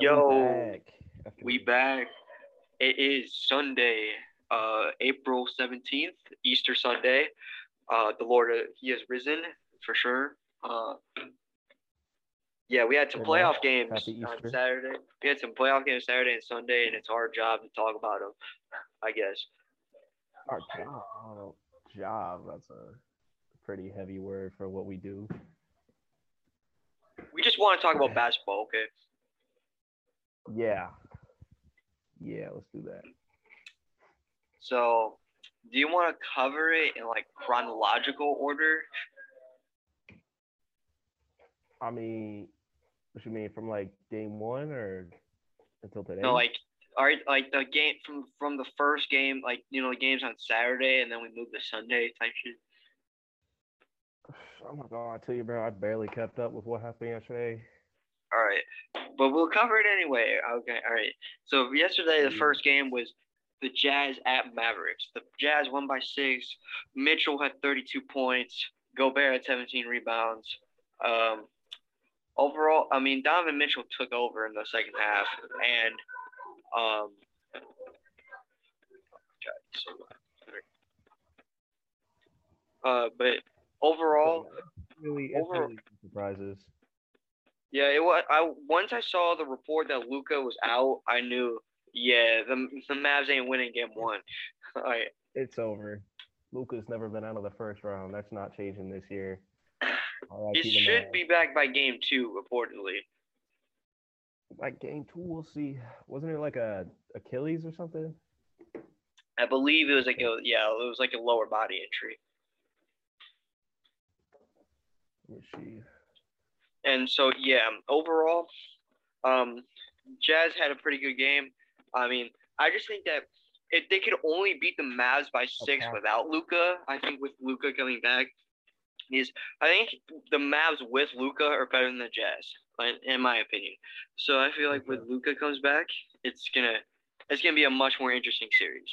Yo, back We back. It is Sunday, uh, April seventeenth, Easter Sunday. Uh, the Lord, uh, He has risen for sure. Uh, yeah, we had some playoff games on Saturday. We had some playoff games Saturday and Sunday, and it's our job to talk about them. I guess. Our job. Job. That's a pretty heavy word for what we do. We just want to talk about basketball, okay? Yeah. Yeah, let's do that. So, do you want to cover it in like chronological order? I mean, what you mean from like game one or until today? No, like, all right, like the game from from the first game, like you know, the games on Saturday, and then we move to Sunday type shit. Oh I'm not gonna lie to you, bro. I barely kept up with what happened yesterday. All right, but we'll cover it anyway. Okay, all right. So yesterday, the first game was the Jazz at Mavericks. The Jazz won by six. Mitchell had 32 points. Gobert had 17 rebounds. Um, overall, I mean, Donovan Mitchell took over in the second half, and um, uh, but overall, really, it's really surprises. Yeah, it was. I once I saw the report that Luka was out, I knew. Yeah, the the Mavs ain't winning game one. All right, It's over. Luka's never been out of the first round. That's not changing this year. he should be back by game two, reportedly. like game two. We'll see. Wasn't it like a Achilles or something? I believe it was like a yeah, it was like a lower body injury. Let me see. And so yeah, overall, um, Jazz had a pretty good game. I mean, I just think that if they could only beat the Mavs by six Okay. without Luka, I think with Luka coming back, is I think the Mavs with Luka are better than the Jazz, in- in my opinion. So I feel like with. Luka comes back, it's gonna it's gonna be a much more interesting series.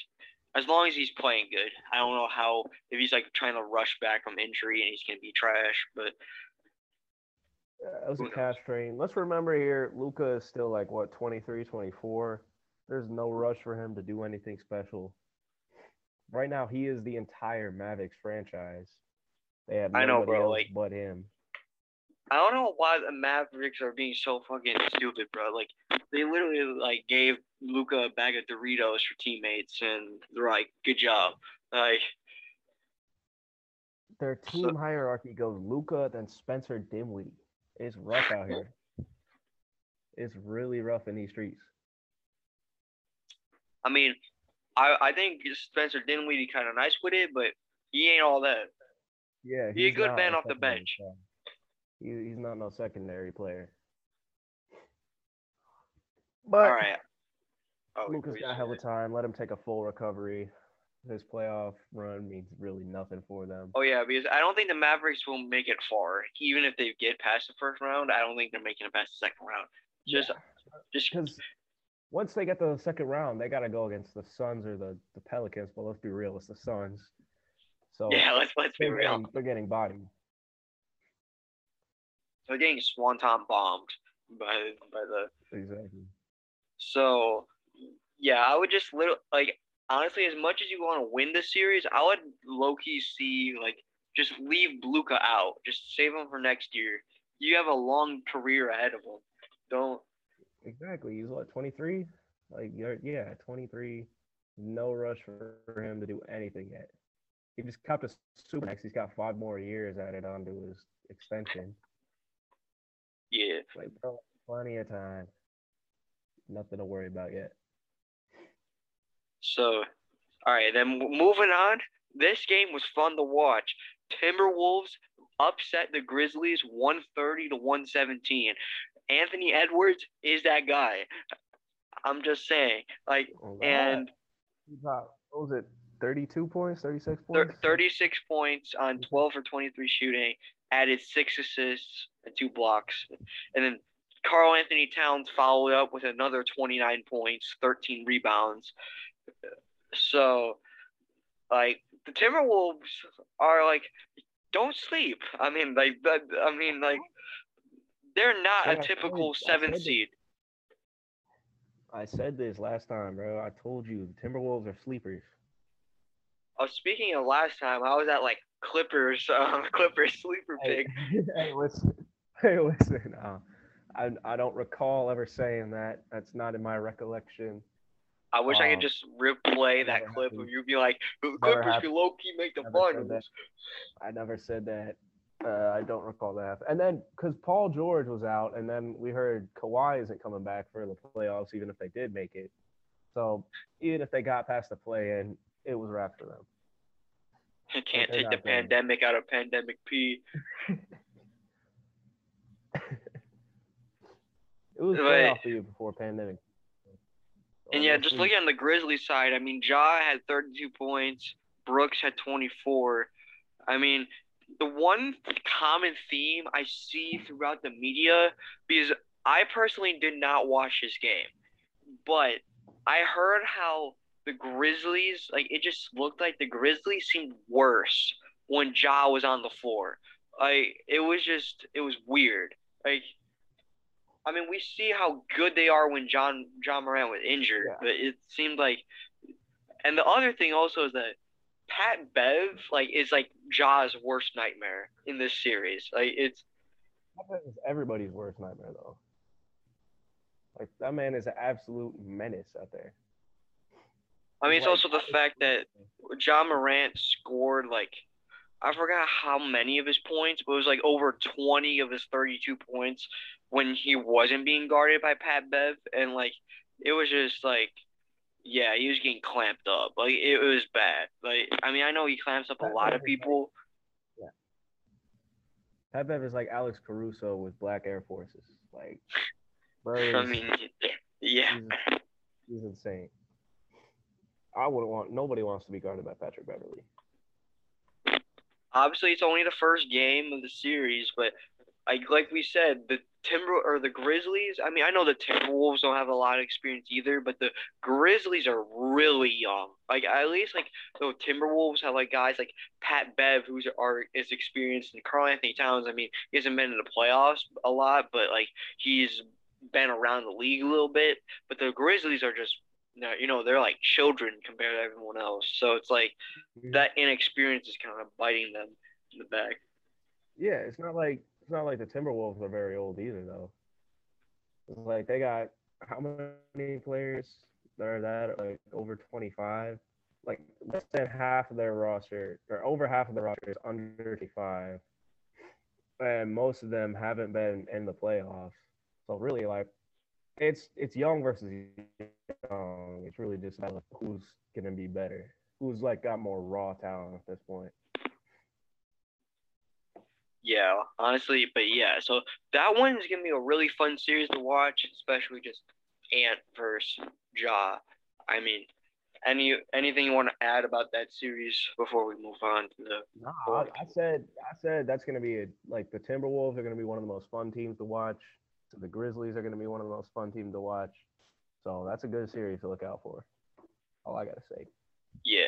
As long as he's playing good. I don't know how if he's like trying to rush back from injury and he's gonna be trash, but That was a cash train. Let's remember here, Luka is still like what 23, 24. There's no rush for him to do anything special. Right now, he is the entire Mavericks franchise. They have I know, bro, like- but him. I don't know why the Mavericks are being so fucking stupid, bro. Like they literally like gave Luka a bag of Doritos for teammates, and they're like, "Good job." Like, Their team hierarchy goes Luka, then Spencer Dinwiddie. It's rough out here. It's really rough in these streets. I mean, I I think Spencer Dinwiddie kind of nice with it, but he ain't all that. Yeah, He a good man off the bench. player. He, he's not no secondary player. But All right. Oh, Luka's got a hell of a time. Let him take a full recovery. His playoff run means really nothing for them. Oh yeah, because I don't think the Mavericks will make it far. Even if they get past the first round, I don't think they're making it past the second round. Just, just because once they get to the second round, they got to go against the Suns or the, the Pelicans. But let's be real, it's the Suns. So yeah. Let's let's be real. getting, they're getting bodied. They're getting swanton bombed by by the Exactly. So, yeah, I would just little like honestly, as much as you want to win the series, I would low key see like just leave Luka out, just save him for next year. You have a long career ahead of him. Don't. Exactly. He's what, 23? Like, you're, yeah, 23. No rush for, him to do anything yet. He just copped a super next. He's got five more years added onto his extension. Yeah. Like, bro, plenty of time. Nothing to worry about yet. So, all right, then moving on. This game was fun to watch. Timberwolves upset the Grizzlies 130 to 117. Anthony Edwards is that guy. I'm just saying. Like, and what was it, 32 points, 36 points? 36 points on 12 for 23 shooting, added six assists and two blocks. And then Karl-Anthony Towns followed up with another 29 points, 13 rebounds. So, like, the Timberwolves are like, don't sleep. I mean, like, I mean, like, they're not a typical seventh seed. I said this last time, bro. I told you the Timberwolves are sleepers. I was speaking of last time, I was at like Clippers, um, Clippers sleeper Hey, pick. hey, listen. Hey, listen. Uh, I I don't recall ever saying that. That's not in my recollection. I wish I Um, could just replay that clip of you be like, Clippers can low key make the finals. I never said that. Uh, I don't recall that. And then because Paul George was out, and then we heard Kawhi isn't coming back for the playoffs, even if they did make it. So even if they got past the play in, it was wrapped for them. I can't they're take the pandemic out of pandemic P. It was playoff for you before pandemic. And yeah, just looking on the Grizzlies side, I mean, Ja had 32 points, Brooks had 24. I mean, the one common theme I see throughout the media, because I personally did not watch this game, but I heard how the Grizzlies, like, it just looked like the Grizzlies seemed worse when Ja was on the floor. Like, it was just, it was weird. Like, I mean, we see how good they are when John John Moran was injured, Yeah. but it seemed like. And the other thing also is that Pat Bev like is like Ja's worst nightmare in this series. Like it's everybody's worst nightmare, though. Like that man is an absolute menace out there. I mean it's Like, also the fact that Ja Morant scored like I forgot how many of his points, but it was like over twenty of his thirty-two points when he wasn't being guarded by Pat Bev, and like it was just like, yeah, he was getting clamped up. Like it was bad. Like I mean, I know he clamps up a lot of people. Pat Bev is like Alex Caruso with black Air Forces. Like, bro, I mean, yeah, he's, he's insane. I wouldn't want. Nobody wants to be guarded by Patrick Beverley. Obviously it's only the first game of the series, but like like we said, the Timber or the Grizzlies. I mean, I know the Timberwolves don't have a lot of experience either, but the Grizzlies are really young. Like at least like the Timberwolves have like guys like Pat Bev, who's are is experienced, and Karl-Anthony Towns. I mean, he hasn't been in the playoffs a lot, but like he's been around the league a little bit. But the Grizzlies are just no, you know, they're like children compared to everyone else. So it's like mm-hmm. that inexperience is kind of biting them in the back. Yeah, it's not like it's not like the Timberwolves are very old either, though. It's like they got how many players that are that like over twenty five? Like less than half of their roster, or over half of the roster is under thirty five, and most of them haven't been in the playoffs. So really, like, it's it's young versus young. It's really just about who's gonna be better, who's like got more raw talent at this point. Yeah, honestly, but yeah, so that one is gonna be a really fun series to watch, especially just Ant versus Ja. I mean, any anything you want to add about that series before we move on to the No, I, I said I said that's gonna be a, like the Timberwolves are gonna be one of the most fun teams to watch. The Grizzlies are gonna be one of the most fun teams to watch. So that's a good series to look out for. All I gotta say. yeah.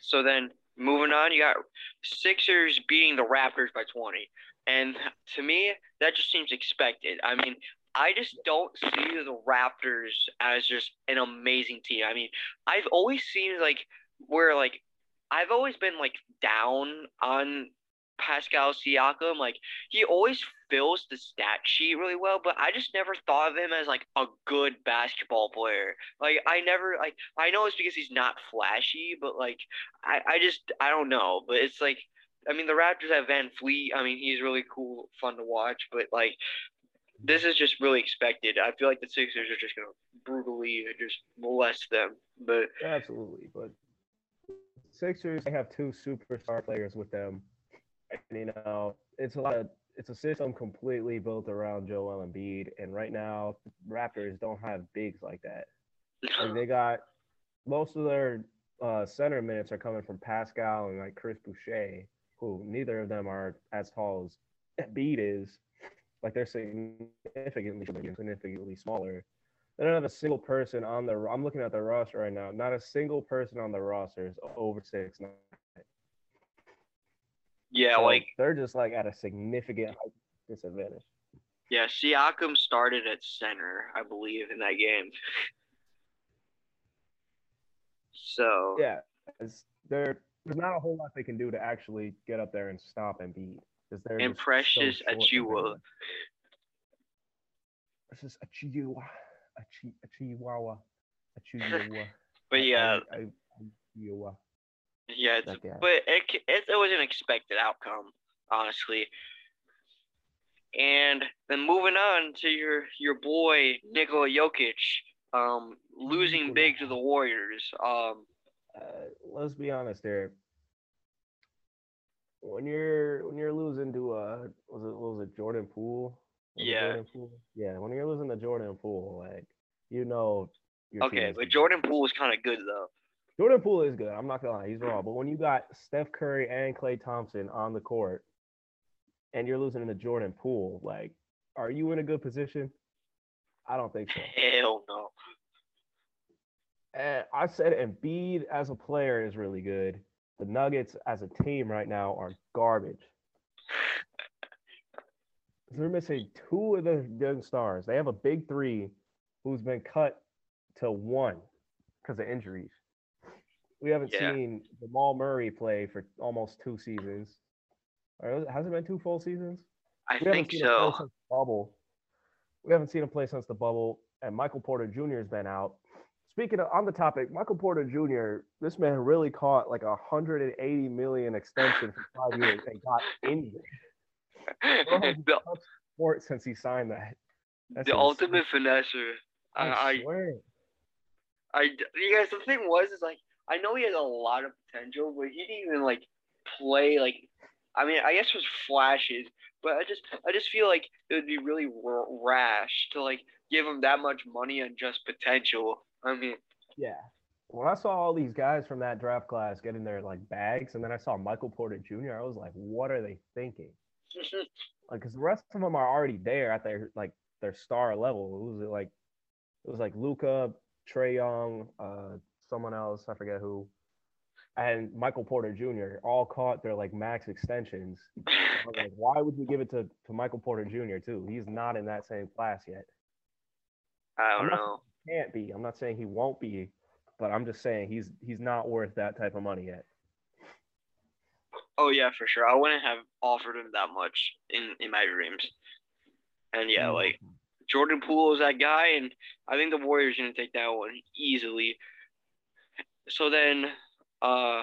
So then moving on, you got Sixers beating the Raptors by 20. And to me, that just seems expected. I mean, I just don't see the Raptors as just an amazing team. I mean, I've always seen like where like I've always been like down on Pascal Siakam. Like he always fills the stat sheet really well, but I just never thought of him as like a good basketball player. Like I never like I know it's because he's not flashy, but like I, I just I don't know. But it's like I mean the Raptors have Van Fleet. I mean he's really cool, fun to watch, but like this is just really expected. I feel like the Sixers are just gonna brutally just molest them. But Absolutely, but Sixers they have two superstar players with them, and you know it's a lot of it's a system completely built around Joel Embiid, and right now Raptors don't have bigs like that. Like they got most of their uh, center minutes are coming from Pascal and like Chris Boucher, who neither of them are as tall as Embiid is. Like they're significantly significantly smaller. They don't have a single person on the. I'm looking at the roster right now. Not a single person on the roster is over six nine. Yeah, So like they're just like at a significant disadvantage. Yeah, Siakam started at center, I believe, in that game. So Yeah, it's, there there's not a whole lot they can do to actually get up there and stop Embiid. Because they're and just so Precious short Achiuwa. defensively. It's just a chihuahua, a, chihuahua, a. But yeah. Yeah, it's, but it, it, it was an expected outcome, honestly. And then moving on to your your boy Nikola Jokic, um, losing big to the Warriors. Um, uh, let's be honest there. When you're when you're losing to uh was it was it Jordan Poole? Was Yeah. Jordan Poole? Yeah, when you're losing to Jordan Poole, like you know your okay, but. Jordan Poole was kind of good though. Jordan Poole is good. I'm not gonna lie, he's raw. But when you got Steph Curry and Klay Thompson on the court and you're losing to Jordan Poole, like, are you in a good position? I don't think so. Hell no. And I said Embiid as a player is really good. The Nuggets as a team right now are garbage. They're missing two of the young stars. They have a big three who's been cut to one because of injuries. We haven't Yeah. seen Jamal Murray play for almost two seasons. Or has it been two full seasons? I We think seen him play so. bubble. We haven't seen him play since the bubble, and Michael Porter Jr. has been out. Speaking of on the topic, Michael Porter Jr. This man really caught like a hundred and eighty million extension for five years and got injured. The sport since he signed that. That's the insane. ultimate finesser. I, I I. I, you guys, the thing was, is like, I know he has a lot of potential, but he didn't even like play like. I mean, I guess it was flashes, but I just, I just feel like it would be really rash to like give him that much money on just potential. I mean, Yeah. When I saw all these guys from that draft class getting their like bags, and then I saw Michael Porter Jr., I was like, what are they thinking? like because the rest of them are already there at their like their star level. It was like it was like Luka, Trae Young, uh, someone else I forget who, and Michael Porter Jr. all caught their like max extensions. Like, why would you give it to to Michael Porter Jr. too? He's not in that same class yet. I don't know. Can't be. I'm not saying he won't be, but I'm just saying he's he's not worth that type of money yet. Oh yeah, for sure. I wouldn't have offered him that much in in my dreams. And yeah, Mm. like Jordan Poole is that guy, and I think the Warriors are gonna take that one easily. So then, uh,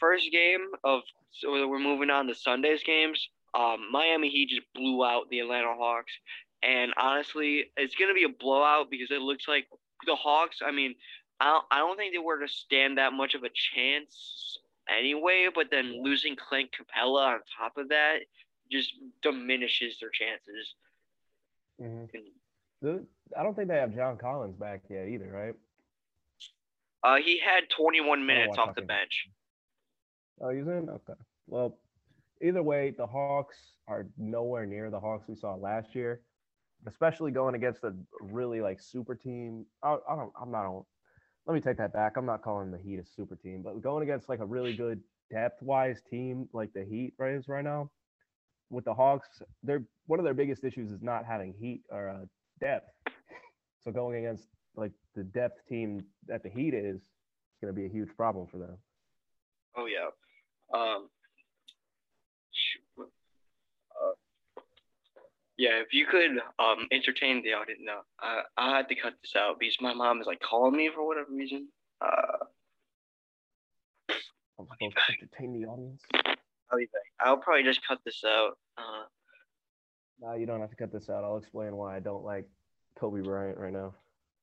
first game of so we're moving on to Sunday's games. Um, Miami Heat just blew out the Atlanta Hawks, and honestly, it's gonna be a blowout because it looks like the Hawks. I mean, I don't, I don't think they were to stand that much of a chance anyway. But then losing Clint Capela on top of that just diminishes their chances. Mhm. And, The- I don't think they have John Collins back yet either, right? Uh, he had 21 minutes watch off the bench. Oh, he's in. Okay. Well, either way, the Hawks are nowhere near the Hawks we saw last year, especially going against a really like super team. I, I don't. I'm not on. Let me take that back. I'm not calling the Heat a super team, but going against like a really good depth-wise team like the Heat right is right now. With the Hawks, they're one of their biggest issues is not having heat or uh, depth. So going against like the depth team that the Heat is, it's going to be a huge problem for them. Oh yeah. Um. Uh, yeah, if you could um entertain the audience, no, I I had to cut this out because my mom is like calling me for whatever reason. Uh, I'm supposed to entertain the audience. I'll be back. I'll probably just cut this out. Uh, No, you don't have to cut this out. I'll explain why I don't like Kobe Bryant right now.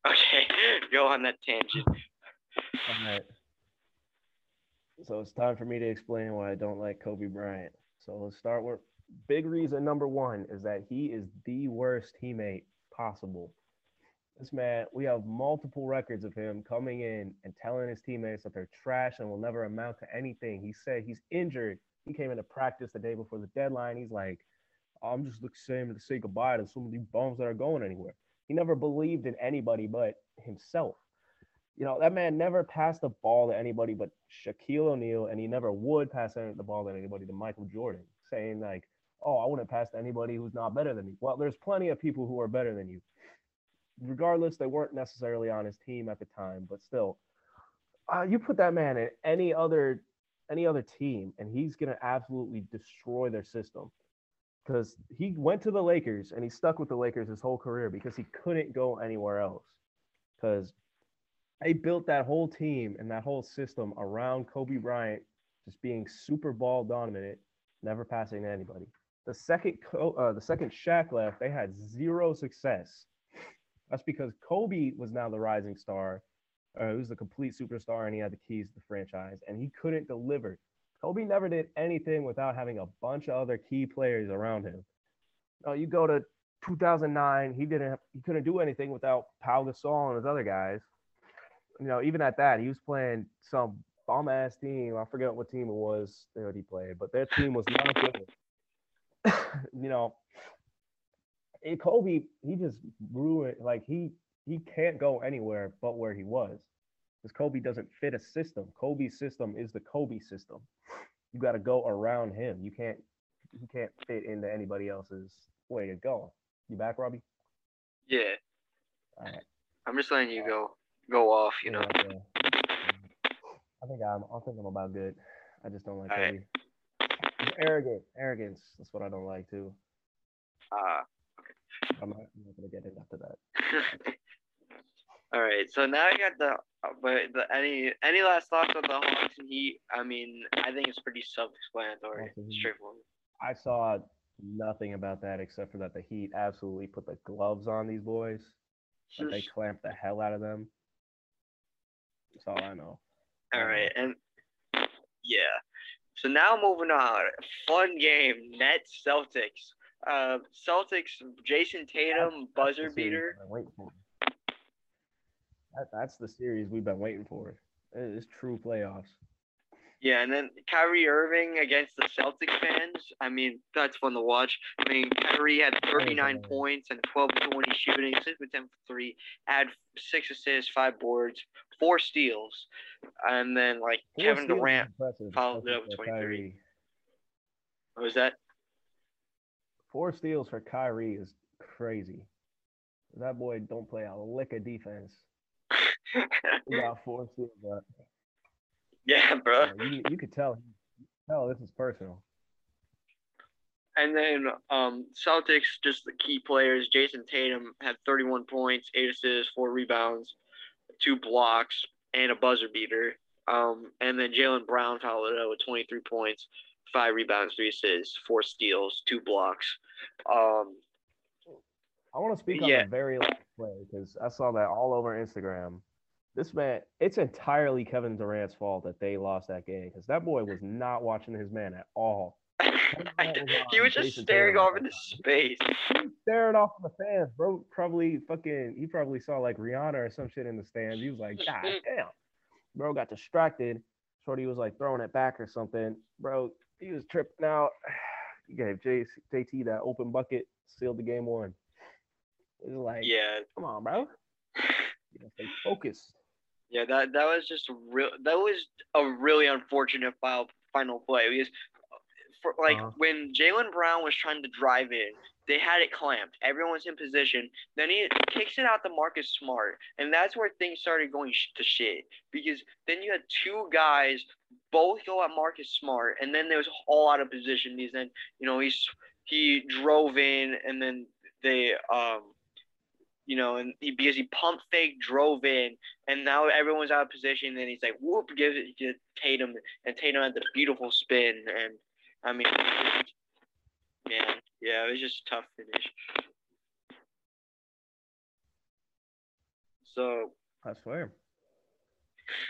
Okay, go on that tangent. All right. So it's time for me to explain why I don't like Kobe Bryant. So let's start with big reason number one is that he is the worst teammate possible. This man, we have multiple records of him coming in and telling his teammates that they're trash and will never amount to anything. He said he's injured. He came into practice the day before the deadline. He's like, I'm just saying to say goodbye to some of these bums that are going anywhere. He never believed in anybody but himself. You know, that man never passed the ball to anybody but Shaquille O'Neal, and he never would pass the ball to anybody to Michael Jordan, saying like, oh, I wouldn't pass to anybody who's not better than me. Well, there's plenty of people who are better than you. Regardless, they weren't necessarily on his team at the time, but still, uh, you put that man in any other any other team, and he's gonna absolutely destroy their system. Because he went to the Lakers and he stuck with the Lakers his whole career because he couldn't go anywhere else. Because they built that whole team and that whole system around Kobe Bryant just being super ball dominant, never passing to anybody. The second, uh, the second Shaq left, they had zero success. That's because Kobe was now the rising star. Uh, he was the complete superstar, and he had the keys to the franchise, and he couldn't deliver. Kobe never did anything without having a bunch of other key players around him. Now you go to 2009, he didn't, have, he couldn't do anything without Pau Gasol and his other guys. You know, even at that, he was playing some bum ass team. I forget what team it was that he played, but their team was not good. you know, Kobe, he just ruined. Like he he can't go anywhere but where he was, because Kobe doesn't fit a system. Kobe's system is the Kobe system. You got to go around him. You can't you can't fit into anybody else's way to go. You back, Robbie? Yeah. I'm just letting you go go off. You know. Yeah, I think I'm. I think I'm about good. I just don't like All Kobe. He's arrogant. Arrogance. That's what I don't like too. Uh, I'm not, I'm not gonna get into that. all right. So now I got the but the any any last thoughts on the Hawks and Heat? I mean, I think it's pretty self-explanatory, straightforward. I saw nothing about that except for that the Heat absolutely put the gloves on these boys. Like they clamped the hell out of them. That's all I know. All right, and yeah. So now moving on, fun game, Nets Celtics. Uh, Celtics, Jayson Tatum, buzzer beater. we've been waiting for. That, that's the series we've been waiting for. It is true playoffs. Yeah, and then Kyrie Irving against the Celtics fans. I mean, that's fun to watch. I mean, Kyrie had 39 hilarious. points and 12 20 shooting, 6 with 10 for 3, had 6 assists, 5 boards, 4 steals. And then, like, Kevin Durant, followed it up with 23. Kyrie. what was that? Four steals for Kyrie is crazy. That boy don't play a lick of defense. Got four. But yeah, bro. you, you could tell. Tell this is personal. And then um, Celtics, just the key players. Jayson Tatum had 31 points, 8 assists, 4 rebounds, 2 blocks, and a buzzer beater. Um, and then Jaylen Brown followed it up with 23 points, 5 rebounds, 3 assists, 4 steals, 2 blocks. Um, I want to speak on Yeah. the very last play because I saw that all over Instagram. This man, it's entirely Kevin Durant's fault that they lost that game because that boy was not watching his man at all. he was just staring off into space. Staring off of the fans, bro. Probably fucking. He probably saw like Rihanna or some shit in the stands. He was like, God damn. Bro got distracted. Shorty was like throwing it back or something. Bro, he was tripping out. He gave J- JT that open bucket, sealed the game one. It was like, Yeah, come on, bro. You gotta stay focused. Yeah, that that was just real. That was a really unfortunate final final play because, for like Uh-huh. when Jaylen Brown was trying to drive in, they had it clamped. Everyone's in position. Then he kicks it out to Marcus Smart, and that's where things started going sh- to shit because then you had two guys both go at Marcus Smart, and then there was all out of position because then you know he's he drove in, and then they um. You know, and he, because he pump fake drove in, and now everyone's out of position. And he's like, whoop, gives it to Tatum, and Tatum had the beautiful spin. And I mean, man, yeah, it was just a tough finish. So I swear.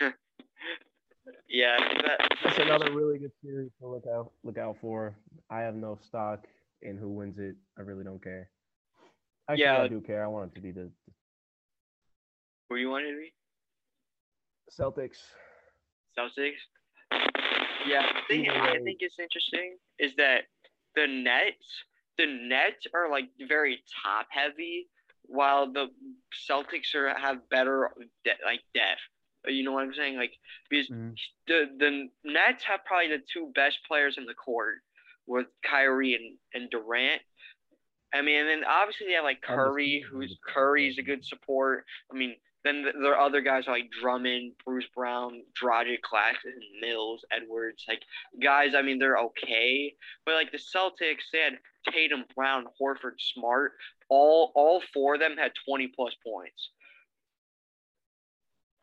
yeah, that, That's another really good series to look out look out for. I have no stock in who wins it. I really don't care. Actually, Yeah. I do care. I want it to be the who you wanted to be? Celtics. Celtics. Yeah, the thing Either I think is interesting is that the Nets, the Nets are like very top heavy, while the Celtics are have better de- like depth. You know what I'm saying? Like because Mhm. the the Nets have probably the two best players in the court, with Kyrie and, and Durant. I mean, and then obviously they have like Curry, who's Curry's a good support. I mean, then there are other guys like Drummond, Bruce Brown, Dragic, Claxton, Mills, Edwards. Like guys, I mean, they're okay, but like the Celtics, they had Tatum, Brown, Horford, Smart. All all four of them had twenty plus points.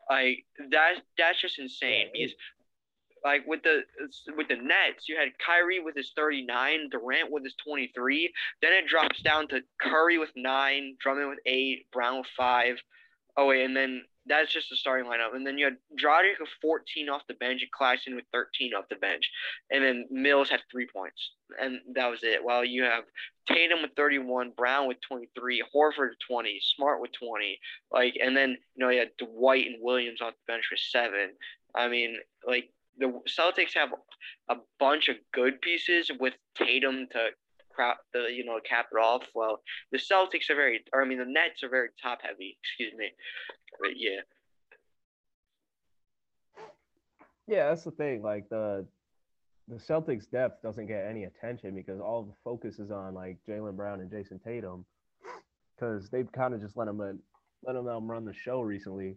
Like that that's just insane. Because like with the with the Nets, you had Kyrie with his 39, Durant with his 23. Then it drops down to Curry with nine, Drummond with eight, Brown with five. Oh wait, and then that's just the starting lineup. And then you had Dragic with 14 off the bench and Claxton with 13 off the bench. And then Mills had three points. And that was it. While you have Tatum with 31, Brown with 23, Horford with 20, Smart with 20. Like, and then, you know, you had Dwight and Williams off the bench with seven. I mean, like, the Celtics have a bunch of good pieces with Tatum to crap the you know cap it off. Well, the Celtics are very, or I mean the Nets are very top heavy. Excuse me, but yeah. Yeah, that's the thing. Like the the Celtics depth doesn't get any attention because all the focus is on like Jaylen Brown and Jayson Tatum because they've kind of just let them let them run the show recently.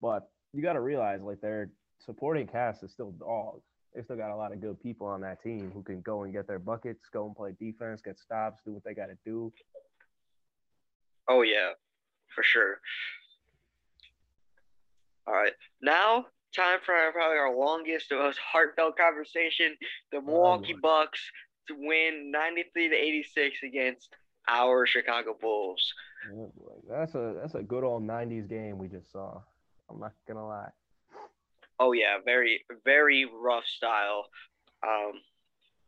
But you got to realize like their supporting cast is still dogs they still got a lot of good people on that team who can go and get their buckets, go and play defense, get stops, do what they got to do. Oh yeah, for sure. All right, now time for our, probably our longest, and most heartfelt conversation: the Milwaukee oh, Bucks to win ninety three to eighty six against our Chicago Bulls. Oh, that's a that's a good old '90s game we just saw. I'm not gonna lie. Oh yeah, very very rough style. Um,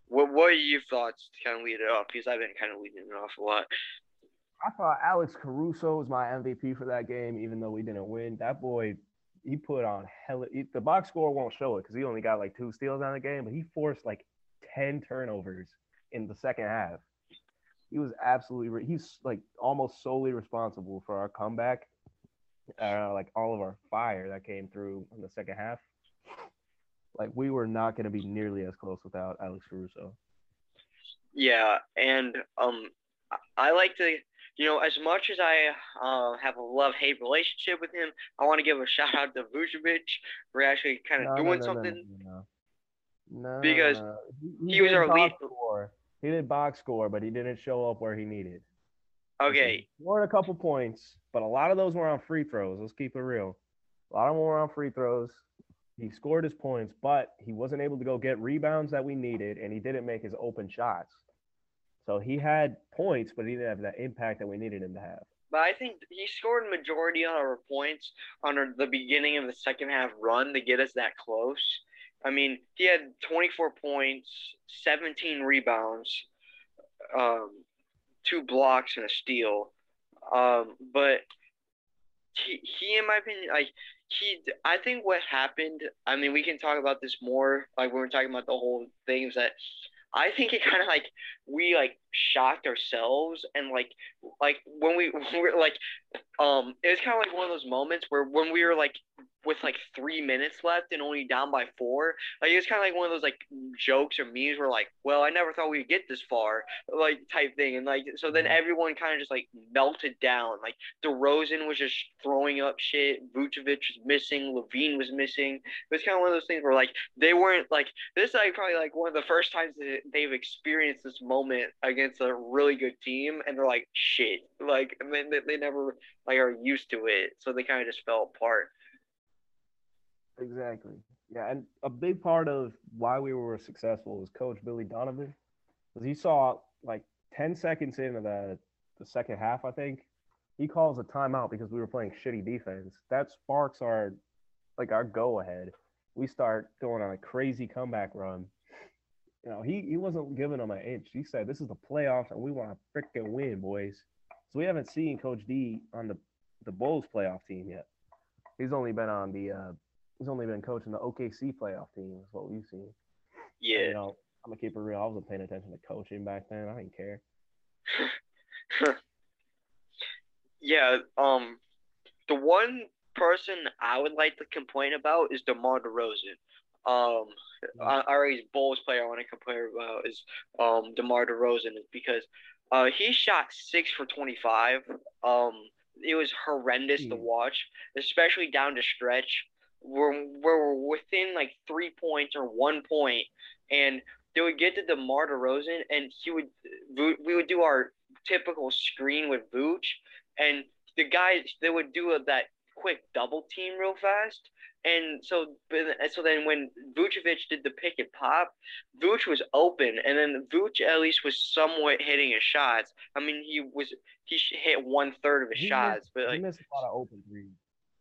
what what are your thoughts to kind of lead it off? Because I've been kind of leading it off a lot. I thought Alex Caruso was my MVP for that game, even though we didn't win. That boy, he put on hell. The box score won't show it because he only got like two steals on the game, but he forced like ten turnovers in the second half. He was absolutely. He's like almost solely responsible for our comeback uh, like all of our fire that came through in the second half. Like we were not going to be nearly as close without Alex Caruso. Yeah, and um, I like to, you know, as much as I uh, have a love hate relationship with him, I want to give a shout out to Vucevic for actually kind of no, doing no, no, something. No, no, because he, he, he was our lead. Score. He did box score, but he didn't show up where he needed. Okay. Scored a couple points, but a lot of those were on free throws. Let's keep it real. A lot of them were on free throws. He scored his points, but he wasn't able to go get rebounds that we needed, and he didn't make his open shots. So he had points, but he didn't have that impact that we needed him to have. But I think he scored majority of our points on our, the beginning of the second half run to get us that close. I mean, he had 24 points, 17 rebounds, um, two blocks and a steal. Um, but he, he, in my opinion, like he, I think what happened. I mean, we can talk about this more, like when we're talking about the whole things that I think it kind of like we like shocked ourselves and like like when we, we were like um it was kind of like one of those moments where when we were like with like three minutes left and only down by four. Like it's kind of like one of those like jokes or memes where like, well, I never thought we'd get this far, like type thing. And like so then mm-hmm. everyone kind of just like melted down. Like DeRozan was just throwing up shit. Vucevic was missing. LaVine was missing. It was kind of one of those things where like they weren't like this. Is like probably like one of the first times that they've experienced this moment against a really good team, and they're like shit. Like I mean, they, they never like are used to it, so they kind of just fell apart. Exactly. Yeah, and a big part of why we were successful was Coach Billy Donovan, because he saw like ten seconds into the the second half, I think, he calls a timeout because we were playing shitty defense. That sparks our like our go ahead. We start going on a crazy comeback run. You know, he he wasn't giving them an inch. He said, "This is the playoffs, and we want to freaking win, boys." So we haven't seen Coach D on the the Bulls playoff team yet. He's only been on the uh, he's only been coaching the OKC playoff team. Is what we've seen. Yeah. You know, I'm gonna keep it real. I wasn't paying attention to coaching back then. I didn't care. yeah. Um, the one person I would like to complain about is DeMar DeRozan. um Ari's Bulls player I want to complain about is um DeMar DeRozan is because uh he shot six for twenty five. Um it was horrendous mm. to watch, especially down to stretch. We're we're within like three points or one point, and they would get to DeMar DeRozan, and he would we would do our typical screen with Vooch, and the guys they would do a, that quick double team real fast. And so, so then when Vucevic did the pick and pop, Vuce was open, and then Vuce at least was somewhat hitting his shots. I mean, he was he hit one third of his he shots, missed, but like he missed a lot of open threes.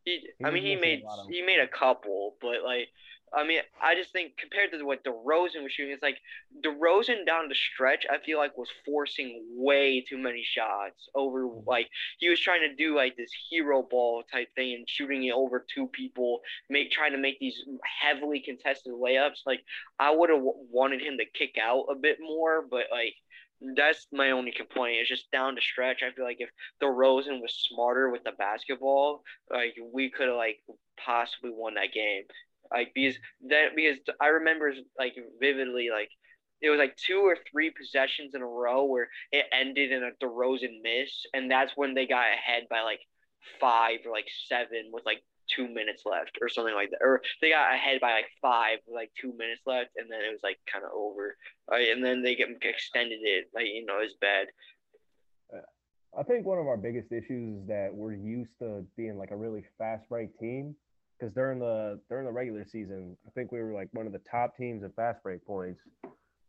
He, he I mean, he made he made a couple, but like I mean, I just think compared to what DeRozan was shooting, it's like DeRozan down the stretch. I feel like was forcing way too many shots over. Mm-hmm. Like he was trying to do like this hero ball type thing and shooting it over two people, make trying to make these heavily contested layups. Like I would have w- wanted him to kick out a bit more, but like that's my only complaint. It's just down the stretch. I feel like if DeRozan was smarter with the basketball, like we could have like possibly won that game. Like because that because I remember like vividly like it was like two or three possessions in a row where it ended in a DeRozan miss, and that's when they got ahead by like five or like seven with like two minutes left or something like that, or they got ahead by like five like two minutes left, and then it was like kind of over, right? and then they get extended it like you know it's bad. I think one of our biggest issues is that we're used to being like a really fast break team because during the during the regular season, I think we were like one of the top teams in fast break points.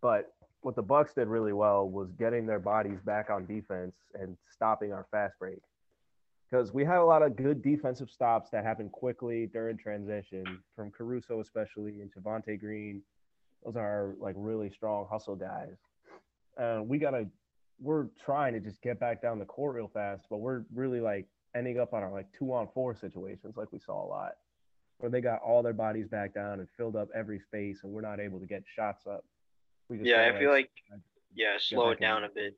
But what the Bucks did really well was getting their bodies back on defense and stopping our fast break. Because we had a lot of good defensive stops that happened quickly during transition from Caruso, especially, and Javonte Green. Those are like really strong hustle guys. Uh, we gotta, we're trying to just get back down the court real fast, but we're really like ending up on our like two on four situations, like we saw a lot where they got all their bodies back down and filled up every space, and we're not able to get shots up. yeah, I feel like yeah, slow it down a bit.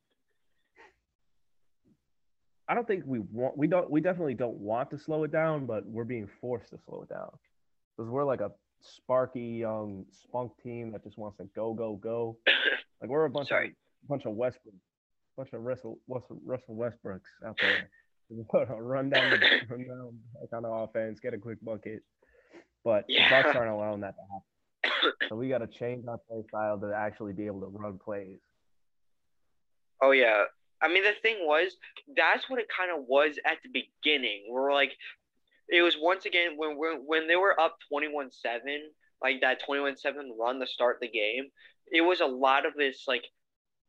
I don't think we want we don't we definitely don't want to slow it down, but we're being forced to slow it down because we're like a sparky young spunk team that just wants to go go go. Like we're a bunch Sorry. of bunch of Westbrook, bunch of Russell Russell, Russell Westbrooks out there. run down the run down kind of offense, get a quick bucket, but yeah. the Bucks aren't allowing that to happen. so we got to change our play style to actually be able to run plays. Oh yeah, I mean the thing was that's what it kind of was at the beginning. We're like, it was once again when when when they were up twenty one seven, like that twenty one seven run to start the game. It was a lot of this like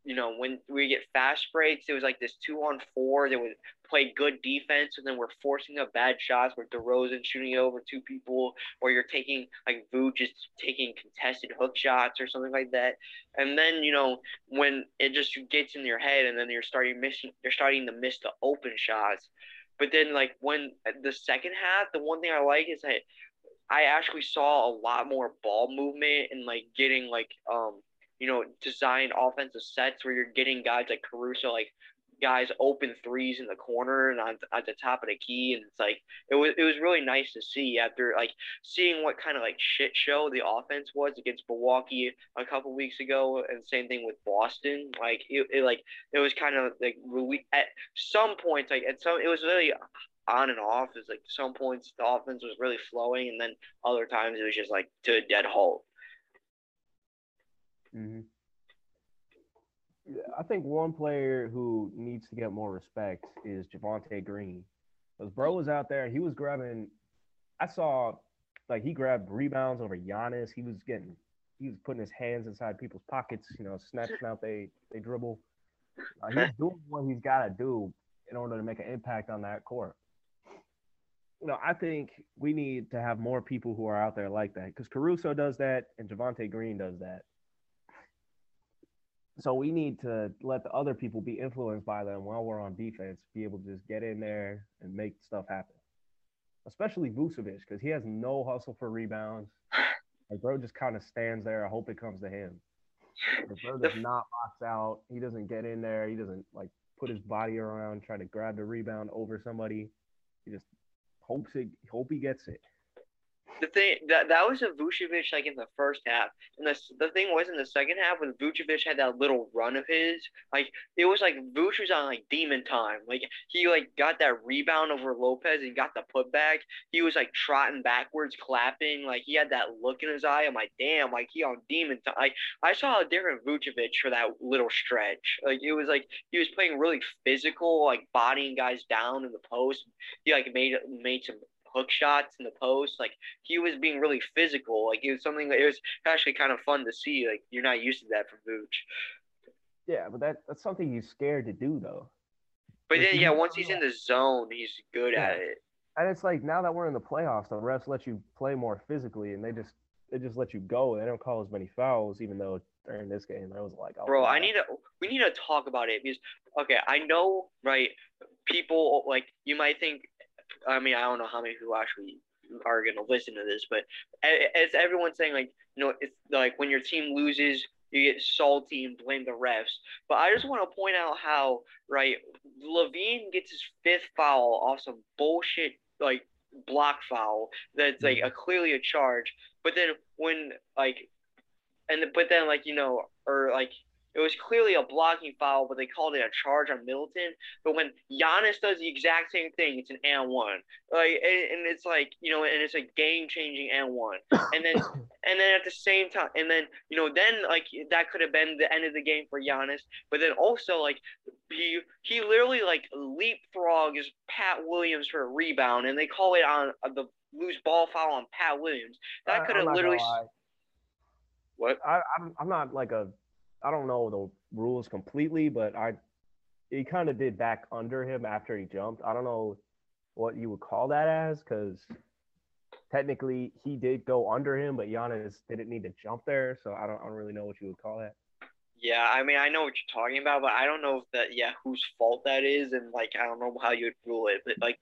you know, when we get fast breaks, it was like this two on four. that would play good defense, and then we're forcing up bad shots where DeRozan shooting over two people, or you're taking like Vu just taking contested hook shots or something like that. And then you know when it just gets in your head, and then you're starting missing, you're starting to miss the open shots. But then like when the second half, the one thing I like is that I actually saw a lot more ball movement and like getting like um you know, design offensive sets where you're getting guys like Caruso, like guys open threes in the corner and on at the top of the key, and it's like it was it was really nice to see after like seeing what kind of like shit show the offense was against Milwaukee a couple weeks ago, and same thing with Boston. Like it, it like it was kind of like really at some points like at some it was really on and off. It's like some points the offense was really flowing, and then other times it was just like to a dead halt. Mm-hmm. I think one player who needs to get more respect is Javonte Green. Because bro was out there, he was grabbing. I saw, like he grabbed rebounds over Giannis. He was getting, he was putting his hands inside people's pockets. You know, snatching out they they dribble. Uh, he's doing what he's got to do in order to make an impact on that court. You know, I think we need to have more people who are out there like that because Caruso does that and Javonte Green does that. So we need to let the other people be influenced by them while we're on defense, be able to just get in there and make stuff happen. Especially Vucevic, because he has no hustle for rebounds. Like bro just kind of stands there. I hope it comes to him. Like, bro does not box out. He doesn't get in there. He doesn't like put his body around, try to grab the rebound over somebody. He just hopes it hope he gets it. The thing that that was a Vucevic like in the first half, and the the thing was in the second half when Vucevic had that little run of his, like it was like Vuce was on like demon time. Like he like got that rebound over Lopez and got the putback. He was like trotting backwards, clapping. Like he had that look in his eye. I'm like, damn, like he on demon time. Like I saw a different Vucevic for that little stretch. Like it was like he was playing really physical, like bodying guys down in the post. He like made made some hook shots in the post. Like he was being really physical. Like it was something that it was actually kind of fun to see. Like you're not used to that from Vooch. Yeah, but that that's something he's scared to do though. But then yeah, once he's in the zone, he's good yeah. at it. And it's like now that we're in the playoffs, the refs let you play more physically, and they just they just let you go. They don't call as many fouls, even though during this game I was like, oh, bro, I need to we need to talk about it because okay, I know right people like you might think I mean, I don't know how many people actually are going to listen to this, but as everyone's saying, like, you know, it's like when your team loses, you get salty and blame the refs. But I just want to point out how, right, LaVine gets his fifth foul off some bullshit, like, block foul that's like a mm-hmm. clearly a charge. But then when, like, and but then, like, you know, or like, it was clearly a blocking foul, but they called it a charge on Middleton. But when Giannis does the exact same thing, it's an and one. Like, and, and it's like you know, and it's a game changing and one. And then, and then at the same time, and then you know, then like that could have been the end of the game for Giannis. But then also like he he literally like leapfrogs Pat Williams for a rebound, and they call it on uh, the loose ball foul on Pat Williams. That could have literally. What? I, I'm I'm not like a I don't know the rules completely, but I he kind of did back under him after he jumped. I don't know what you would call that as because technically he did go under him, but Giannis didn't need to jump there, so I don't, I don't really know what you would call that. Yeah, I mean I know what you're talking about, but I don't know if that yeah whose fault that is, and like I don't know how you'd rule it, but like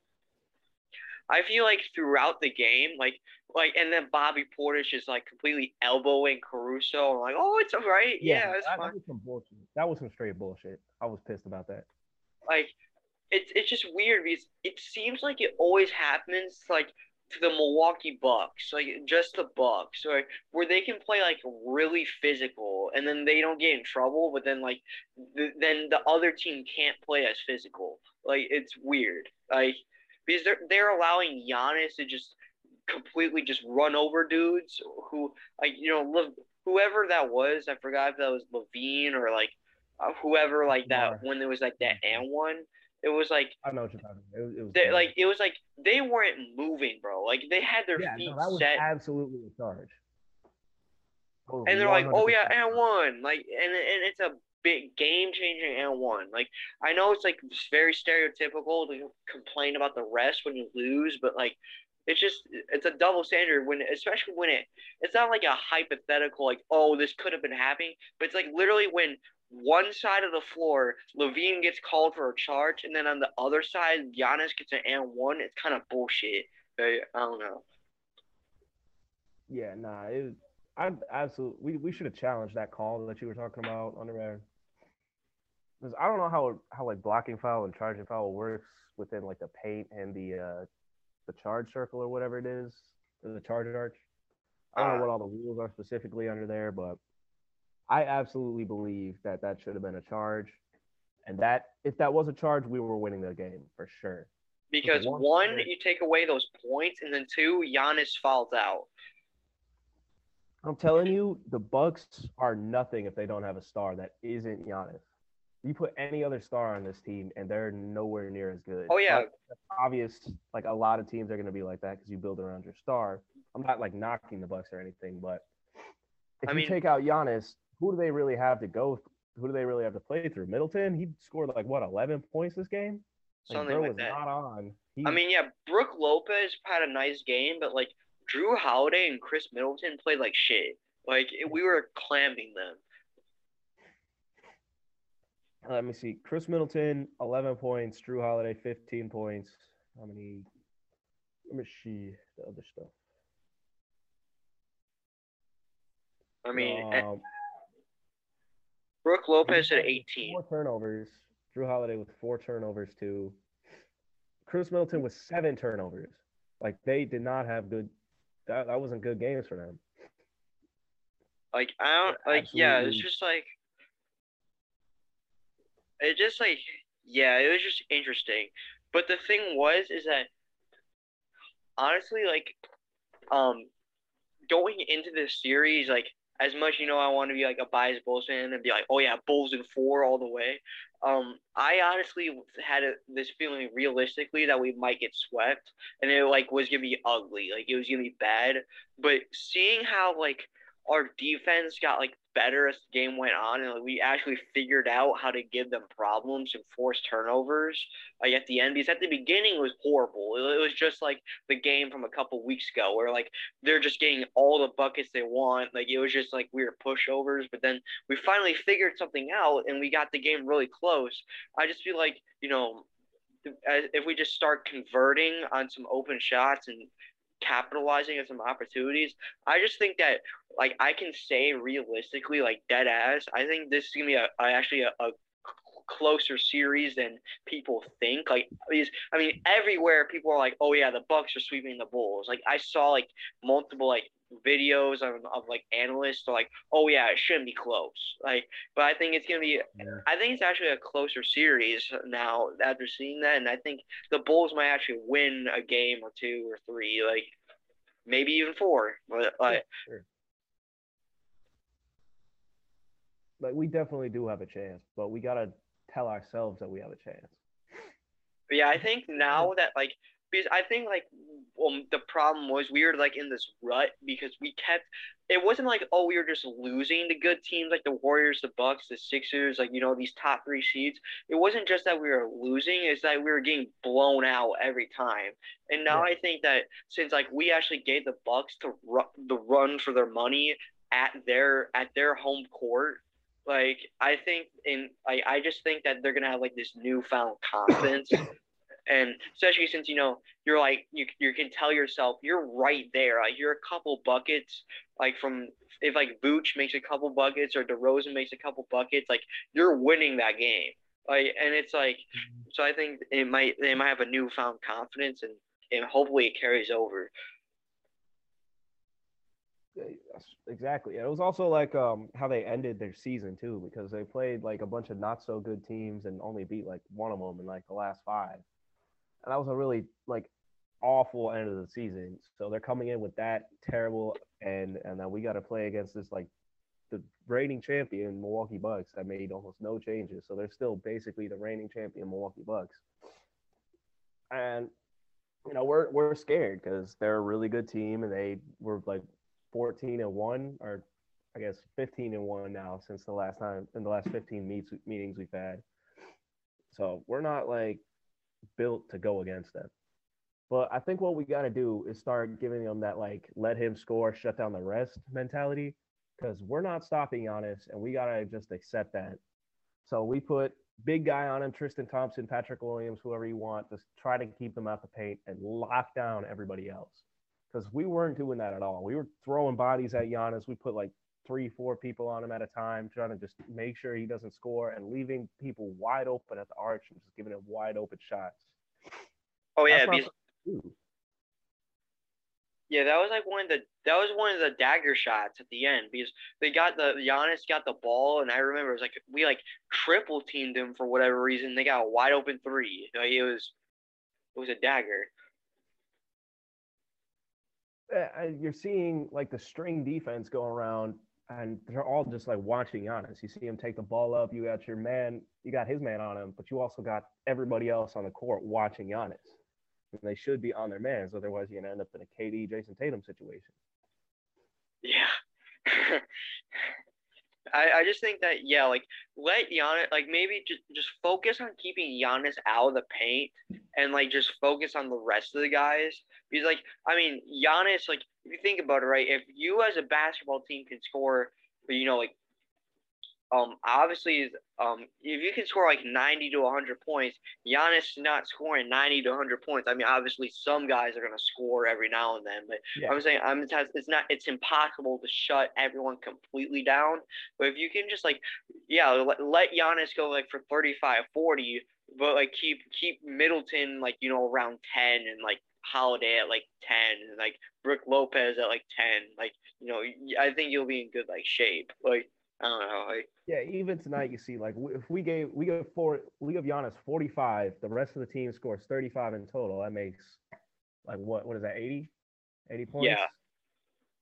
I feel like throughout the game, like like and then Bobby Portis is like completely elbowing Caruso. I'm like, oh, it's all right. Yeah, yeah that, that, was some bullshit. That was some straight bullshit. I was pissed about that. Like, it's it's just weird because it seems like it always happens like to the Milwaukee Bucks, like just the Bucks, right? Where they can play like really physical, and then they don't get in trouble, but then like the, then the other team can't play as physical. Like it's weird. Like because they're they're allowing Giannis to just completely just run over dudes who like you know whoever that was. I forgot if that was LaVine or like uh, whoever like that when there was like that and one. It was like I know what you're talking about. It was, it was they, like it was like they weren't moving, bro. Like they had their yeah, feet no, that was set. Absolutely a charge. and they're 100%. like, oh yeah, and one. Like and and it's a big game changing and one. Like I know it's like very stereotypical to complain about the rest when you lose, but like it's just it's a double standard when especially when it it's not like a hypothetical like oh this could have been happening, but it's like literally when one side of the floor LaVine gets called for a charge and then on the other side Giannis gets an and one. It's kind of bullshit. I don't know. Yeah, nah, it I absolutely we, we should have challenged that call that you were talking about on the because I don't know how how like blocking foul and charging foul works within like the paint and the uh the charge circle or whatever it is, or the charge arch. I don't know what all the rules are specifically under there, but I absolutely believe that that should have been a charge, and that if that was a charge, we were winning the game for sure. Because one, one you take away those points, and then two, Giannis falls out. I'm telling you, the Bucks are nothing if they don't have a star that isn't Giannis you put any other star on this team and they're nowhere near as good. Oh yeah, like, obvious. Like a lot of teams are going to be like that because you build around your star. I'm not like knocking the Bucks or anything, but if I you take out Giannis, who do they really have to go? Who do they really have to play through? Middleton, he scored like what 11 points this game. Like, Something like that. Not on. He, I mean, yeah, Brook Lopez had a nice game, but like Jrue Holiday and Khris Middleton played like shit. Like we were clamping them. Let me see. Khris Middleton, 11 points. Jrue Holiday, 15 points. How many? Let me see the other stuff. I mean, eh, um, Brook Lopez at 18. Four turnovers. Jrue Holiday with four turnovers, too. Khris Middleton with seven turnovers. Like, they did not have good that that wasn't good games for them. Like I don't like yeah, it's just like it just like yeah, it was just interesting. But the thing was is that honestly like um going into this series like as much you know I want to be like a biased Bulls fan and be like oh yeah Bulls in four all the way. Um, I honestly had a, this feeling realistically that we might get swept and it like was gonna be ugly, like it was gonna be bad. But seeing how like our defense got like better as the game went on, and we actually figured out how to give them problems and force turnovers. Like at the end, because at the beginning it was horrible. It, it was just like the game from a couple weeks ago, where like they're just getting all the buckets they want. Like it was just like weird pushovers. But then we finally figured something out, and we got the game really close. I just feel like you know. If we just start converting on some open shots and capitalizing on some opportunities, I just think that like I can say realistically, like dead ass, I think this is gonna be a, a actually a, a closer series than people think. Like because I mean everywhere people are like, oh yeah, the Bucks are sweeping the Bulls. Like I saw like multiple like videos of, of like analysts are like, oh yeah, it shouldn't be close. Like, but I think it's gonna be. Yeah. I think it's actually a closer series now after seeing that, and I think the Bulls might actually win a game or two or three, like maybe even four. But like, Sure. Like we definitely do have a chance, but we gotta tell ourselves that we have a chance. Yeah, I think now that like because I think like um the problem was we were like in this rut because we kept it wasn't like oh we were just losing the good teams like the Warriors, the Bucks, the Sixers, like you know these top three seeds. It wasn't just that we were losing; it's that we were getting blown out every time. And now I think that since like we actually gave the Bucks to ru- the run for their money at their at their home court. Like I think in I, I just think that they're gonna have like this newfound confidence. And especially since you know you're like you you can tell yourself you're right there. Like you're a couple buckets like from if like Vooch makes a couple buckets or DeRozan makes a couple buckets like you're winning that game. Like and it's like mm-hmm. so I think it might they might have a newfound confidence and and hopefully it carries over Exactly. It was also like um how they ended their season too, because they played like a bunch of not so good teams and only beat like one of them in like the last five. And that was a really like awful end of the season. So they're coming in with that terrible and and then we got to play against this like the reigning champion Milwaukee Bucks that made almost no changes. So they're still basically the reigning champion Milwaukee Bucks. And you know, we're we're scared because they're a really good team and they were like 14 and 1 or I guess 15 and 1 now since the last time in the last 15 meets meetings we've had. So we're not like built to go against them. But I think what we got to do is start giving them that like let him score, shut down the rest mentality because we're not stopping Giannis and we got to just accept that. So we put big guy on him, Tristan Thompson, Patrick Williams, whoever you want, just try to keep them out the paint and lock down everybody else. Because we weren't doing that at all. We were throwing bodies at Giannis. We put like three, four people on him at a time, trying to just make sure he doesn't score and leaving people wide open at the arch and just giving him wide open shots. oh yeah because something to do. Yeah, that was like one of the that was one of the dagger shots at the end because they got the Giannis got the ball and I remember it was like we like triple teamed him for whatever reason. They got a wide open three. Like it was it was a dagger. Uh, you're seeing like the string defense go around and they're all just like watching Giannis. You see him take the ball up. You got your man, you got his man on him, but you also got everybody else on the court watching Giannis. And they should be on their mans, otherwise you're gonna end up in a KD Jayson Tatum situation. Yeah. I, I just think that yeah, like let Giannis like maybe just just focus on keeping Giannis out of the paint and like just focus on the rest of the guys. Because like I mean Giannis, like if you think about it, right, if you as a basketball team can score you know, like um obviously um if you can score like 90 to 100 points Giannis not scoring 90 to 100 points I mean obviously some guys are going to score every now and then but Yeah. I'm saying I'm it's not it's impossible to shut everyone completely down but if you can just like yeah let, let Giannis go like for 35 40 but like keep keep Middleton like you know around 10 and like Holiday at like ten, and like Brook Lopez at like ten. Like you know, I think you'll be in good like shape. Like I don't know. Like yeah, even tonight you see like if we gave we give four we give Giannis forty five, the rest of the team scores thirty five in total. That makes like what what is that 80? 80 points. Yeah.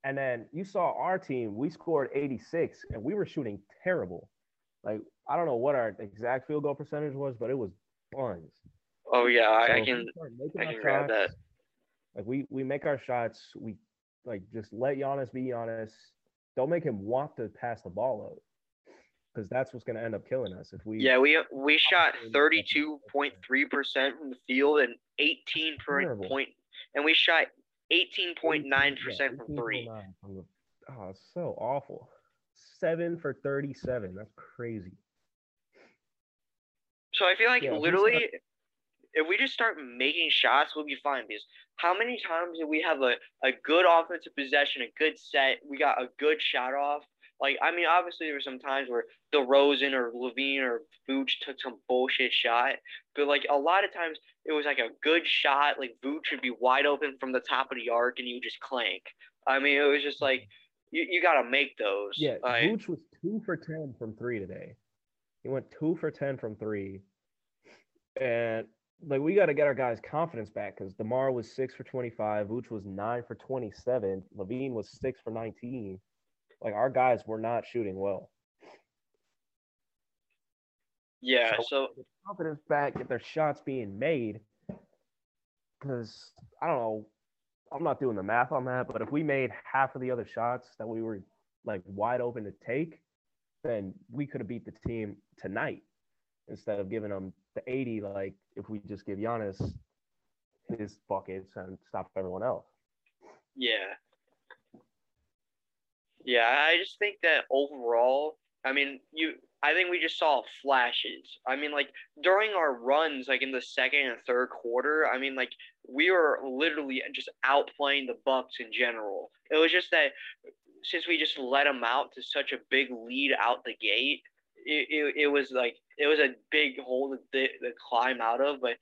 And then you saw our team, we scored 86 and we were shooting terrible. Like I don't know what our exact field goal percentage was, but it was buns. Oh yeah, So I can. I can grab that. Like we we make our shots, we like just let Giannis be Giannis. Don't make him want to pass the ball out. Because that's what's gonna end up killing us if we Yeah, we we shot thirty two point three percent from the field and eighteen Terrible. point, and we shot eighteen point nine 18 percent from three. 18.9 from the- oh, so awful. Seven for 37. That's crazy. So I feel like Yeah, literally, if we just start making shots, we'll be fine. Because how many times did we have a, a good offensive possession, a good set, we got a good shot off? Like, I mean, obviously there were some times where DeRozan or LaVine or Vooch took some bullshit shot, but like a lot of times it was like a good shot. Like Vooch would be wide open from the top of the arc and you just clank. I mean, it was just like you, you got to make those. Yeah, Like, Vooch was two for 10 from three today. He went two for 10 from three. And like we got to get our guys' confidence back because DeMar was six for 25. Vooch was nine for 27. LaVine was six for 19. Like our guys were not shooting well. yeah. So- So confidence back, get their shots being made. Because I don't know, I'm not doing the math on that, but if we made half of the other shots that we were like wide open to take, then we could have beat the team tonight instead of giving them the 80. Like if we just give Giannis his buckets and stop everyone else. Yeah. Yeah, I just think that overall, I mean, you I think we just saw flashes. I mean, like during our runs, like in the second and third quarter, I mean, like we were literally just outplaying the Bucks in general. It was just that since we just let them out to such a big lead out the gate, it, it, it was like it was a big hole to, to climb out of. But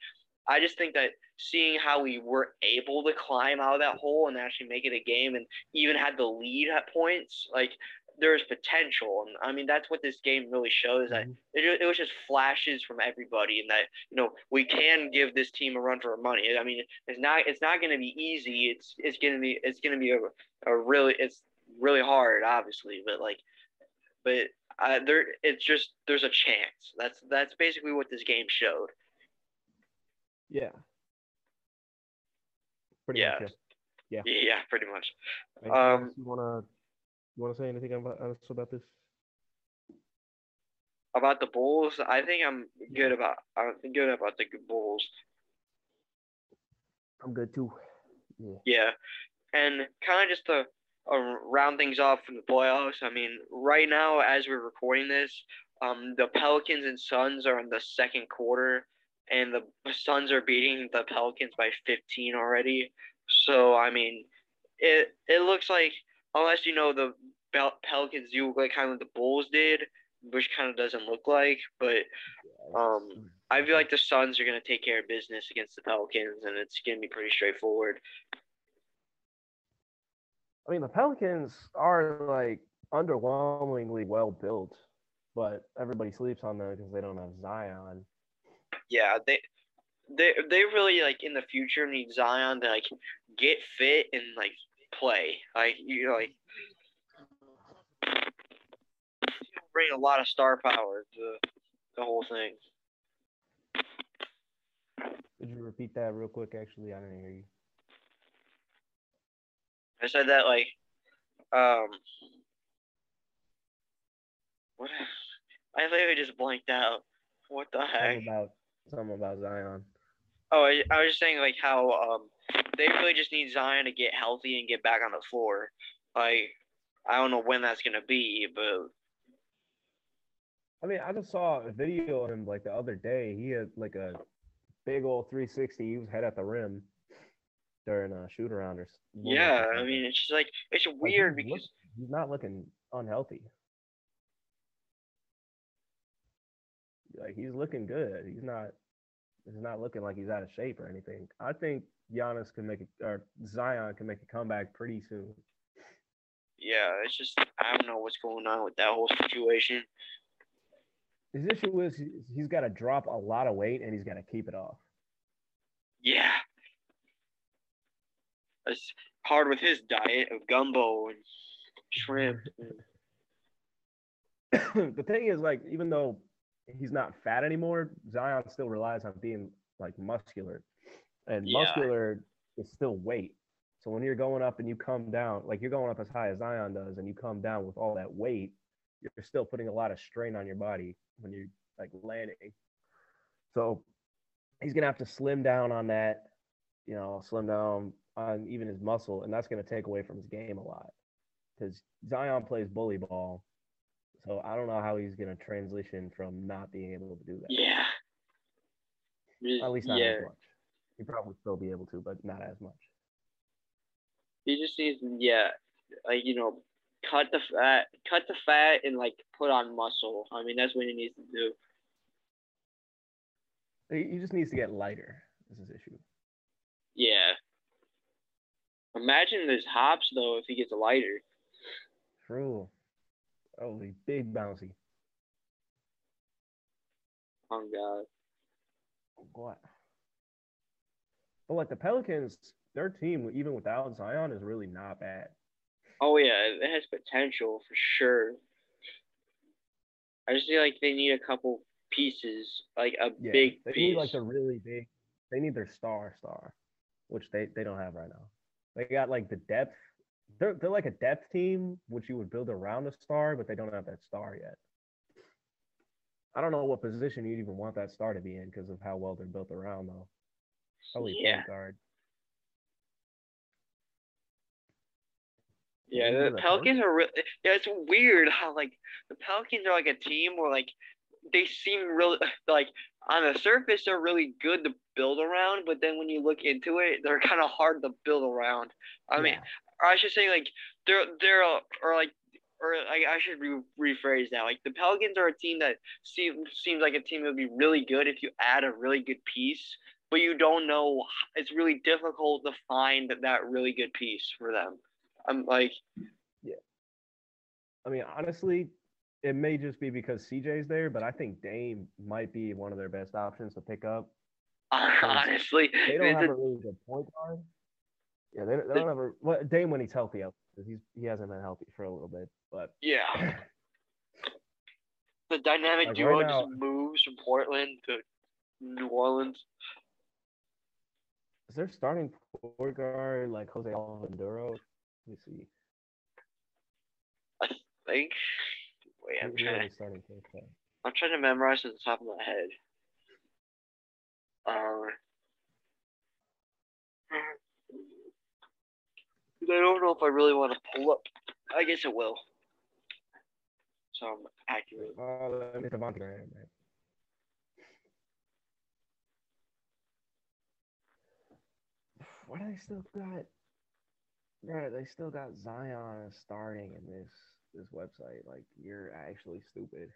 I just think that seeing how we were able to climb out of that hole and actually make it a game and even had the lead at points, like there's potential. And I mean, that's what this game really shows that mm-hmm. it, it was just flashes from everybody and that, you know, we can give this team a run for our money. I mean, it's not, it's not going to be easy. It's, it's going to be, it's going to be a, a really, it's really hard, obviously, but like, but uh, there, it's just, there's a chance. That's, that's basically what this game showed. Yeah. Pretty Yeah. much. Yeah. Yeah, pretty much. Um, you wanna you wanna say anything about else about this? About the Bulls, I think I'm good about, I'm good about the Bulls. I'm good too. Yeah. Yeah, and kind of just to round things off from the playoffs. I mean, right now as we're recording this, um, the Pelicans and Suns are in the second quarter, and the Suns are beating the Pelicans by 15 already. So I mean, it it looks like unless you know the Pelicans do like kind of the Bulls did, which kind of doesn't look like, but Um, I feel like the Suns are going to take care of business against the Pelicans, and it's going to be pretty straightforward. I mean the Pelicans are like underwhelmingly well built, but everybody sleeps on them because they don't have Zion. Yeah, they they they really like in the future need Zion to like get fit and like play. Like you know, like bring a lot of star power to the whole thing. Could you repeat that real quick? Actually, I didn't hear you. I said that like um what I literally just blanked out. What the heck? Something about something about Zion. Oh, I, I was just saying like how um they really just need Zion to get healthy and get back on the floor. Like I don't know when that's gonna be, but I mean, I just saw a video of him like the other day. He had like a big old 360. He was head at the rim during a shoot around or s- warm-up or yeah, I mean it's just like it's Like, weird look- because he's not looking unhealthy. Like he's looking good. He's not he's not looking like he's out of shape or anything. I think Giannis can make it, or Zion can make a comeback pretty soon. Yeah, it's just I don't know what's going on with that whole situation. His issue is he's got to drop a lot of weight and he's got to keep it off. Yeah. It's hard with his diet of gumbo and shrimp. the thing is, like, even though he's not fat anymore, Zion still relies on being like muscular, and Yeah. muscular is still weight. So when you're going up and you come down, like you're going up as high as Zion does, and you come down with all that weight, you're still putting a lot of strain on your body when you're like landing. So he's gonna have to slim down on that, you know, slim down on even his muscle, and that's gonna take away from his game a lot. Because Zion plays bully ball, so I don't know how he's gonna transition from not being able to do that. Yeah. At least not yeah. as much. He probably still be able to, but not as much. He just needs yeah, like you know, cut the fat cut the fat and like put on muscle. I mean that's what he needs to do. He, he just needs to get lighter. Is his issue. Yeah. Imagine there's hops though if he gets lighter. True. Oh, he's big bouncy. Oh god. Oh, what? But like the Pelicans, their team, even without Zion, is really not bad. Oh yeah, it has potential for sure. I just feel like they need a couple pieces, like a Yeah, big they piece. need like a really big. They need their star star, which they they don't have right now. They got like the depth. They're they're like a depth team, which you would build around a star, but they don't have that star yet. I don't know what position you'd even want that star to be in because of how well they're built around, though. Probably yeah, point guard. yeah. The the Pelicans are really. Yeah, it's weird how like the Pelicans are like a team where like they seem really like on the surface they're really good to build around, but then when you look into it, they're kind of hard to build around. I mean, or I should say like they're they're or like or like I should re- rephrase that. Like the Pelicans are a team that seems seems like a team that would be really good if you add a really good piece, but you don't know. It's really difficult to find that really good piece for them. I'm like, yeah. I mean, honestly, it may just be because CJ's there, but I think Dame might be one of their best options to pick up. honestly, They don't have a really good point guard. Yeah, they, they don't have a well, Dame when he's healthy. He's he hasn't been healthy for a little bit, but yeah. The dynamic Like, duo right now- just moves from Portland to New Orleans. is there starting point guard like Jose Alvarado? Let me see. I think. Wait, I'm Who- who are trying. starting point guard? I'm trying to memorize at the top of my head. Uh, I don't know if I really want to pull up. I guess it will. So I'm accurate. Oh, let me Devonte' Graham, man. Why do they still got? Right, they still got Zion starting in this this website. Like you're actually stupid.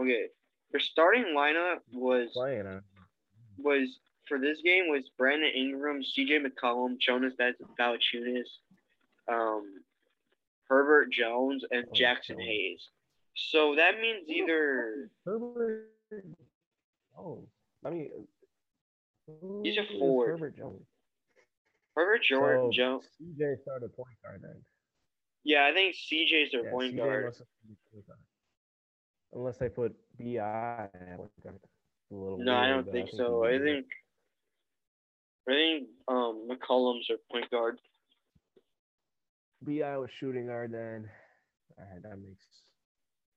Okay, their starting lineup was Playing, huh? was for this game was Brandon Ingram, C.J. McCollum, Jonas Valanciunas, um, Herbert Jones, and Oh, Jaxson. Hayes. So that means either Herbert Oh, I mean, who He's a is forward. Herbert Jones. Herbert Jordan So, Jones. CJ started point guard then. Yeah, I think CJ's their Yeah, point CJ guard. must have been point guard. Unless they put Bi point guard. A little No, I don't think he so. would I think I think um McCollum's their point guard. Bi was shooting guard then. All right, that makes.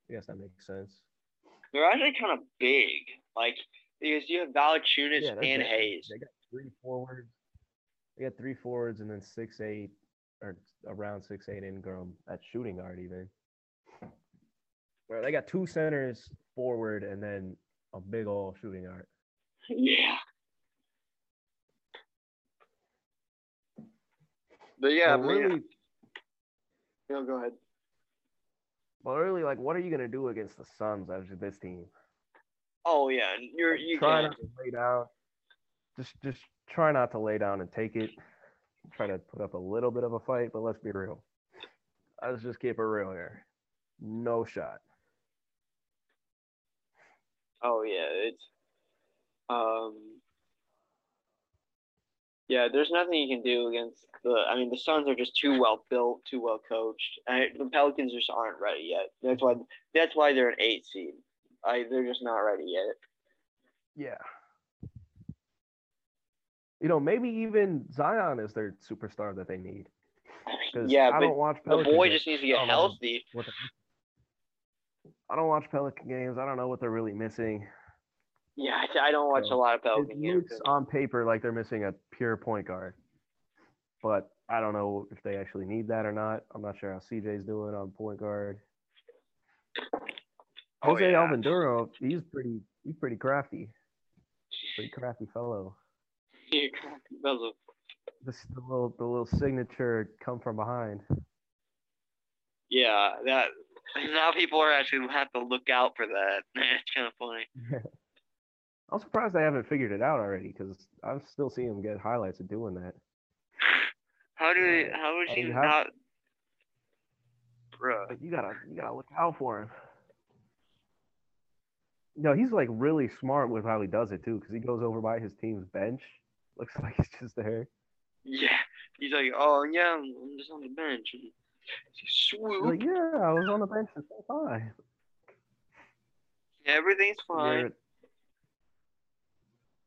I guess that makes sense. They're actually kind of big, like because you have Valanciunas Yeah, and big. Hayes. They got three forwards. They got three forwards and then six eight or around six eight Ingram at shooting guard even. Well, they got two centers forward and then a big old shooting guard. Yeah. But yeah, But really, no, go ahead. but really, like, what are you gonna do against the Suns as this team? Oh yeah, you're you try can. not to lay down. Just just try not to lay down and take it. Try to put up a little bit of a fight, but let's be real. Let's just keep it real here. No shot. Oh yeah, it's um yeah. There's nothing you can do against the. I mean, the Suns are just too well built, too well coached. I, the Pelicans just aren't ready yet. That's why. That's why they're an eight seed. I they're just not ready yet. Yeah. You know, maybe even Zion is their superstar that they need. Yeah, I but don't watch The boy games. just needs to get healthy. the- I don't watch Pelican games. I don't know what they're really missing. Yeah, I, don't watch So, a lot of Pelican games. on paper like they're missing a pure point guard, but I don't know if they actually need that or not. I'm not sure how CJ's doing on point guard. Oh, Jose yeah. Alvarado, he's pretty, he's pretty crafty, pretty crafty fellow. This the little, the little signature come from behind. Yeah, that now people are actually have to look out for that. it's kind of funny. I'm surprised they haven't figured it out already because I'm still seeing them get highlights of doing that. How do they, how he you have- not? Bruh. You gotta, you gotta look out for him. No, he's like really smart with how he does it too, because he goes over by his team's bench. Looks like he's just there. Yeah, he's like, oh yeah, I'm I'm just on the bench. And he's He's swoop. like, yeah, I was on the bench this whole time. Everything's fine. You're-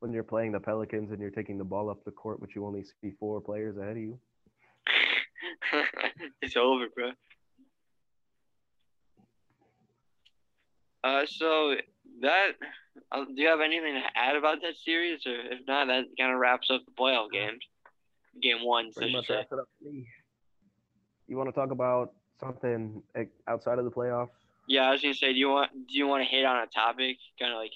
when you're playing the Pelicans and you're taking the ball up the court, but you only see four players ahead of you. it's over, bro. Uh, so that uh, do you have anything to add about that series, or if not, that kind of wraps up the playoff games. Game one, so Pretty should much wraps it up for me. You want to talk about something outside of the playoffs? Yeah, I was gonna say, do you want do you want to hit on a topic, kind of like,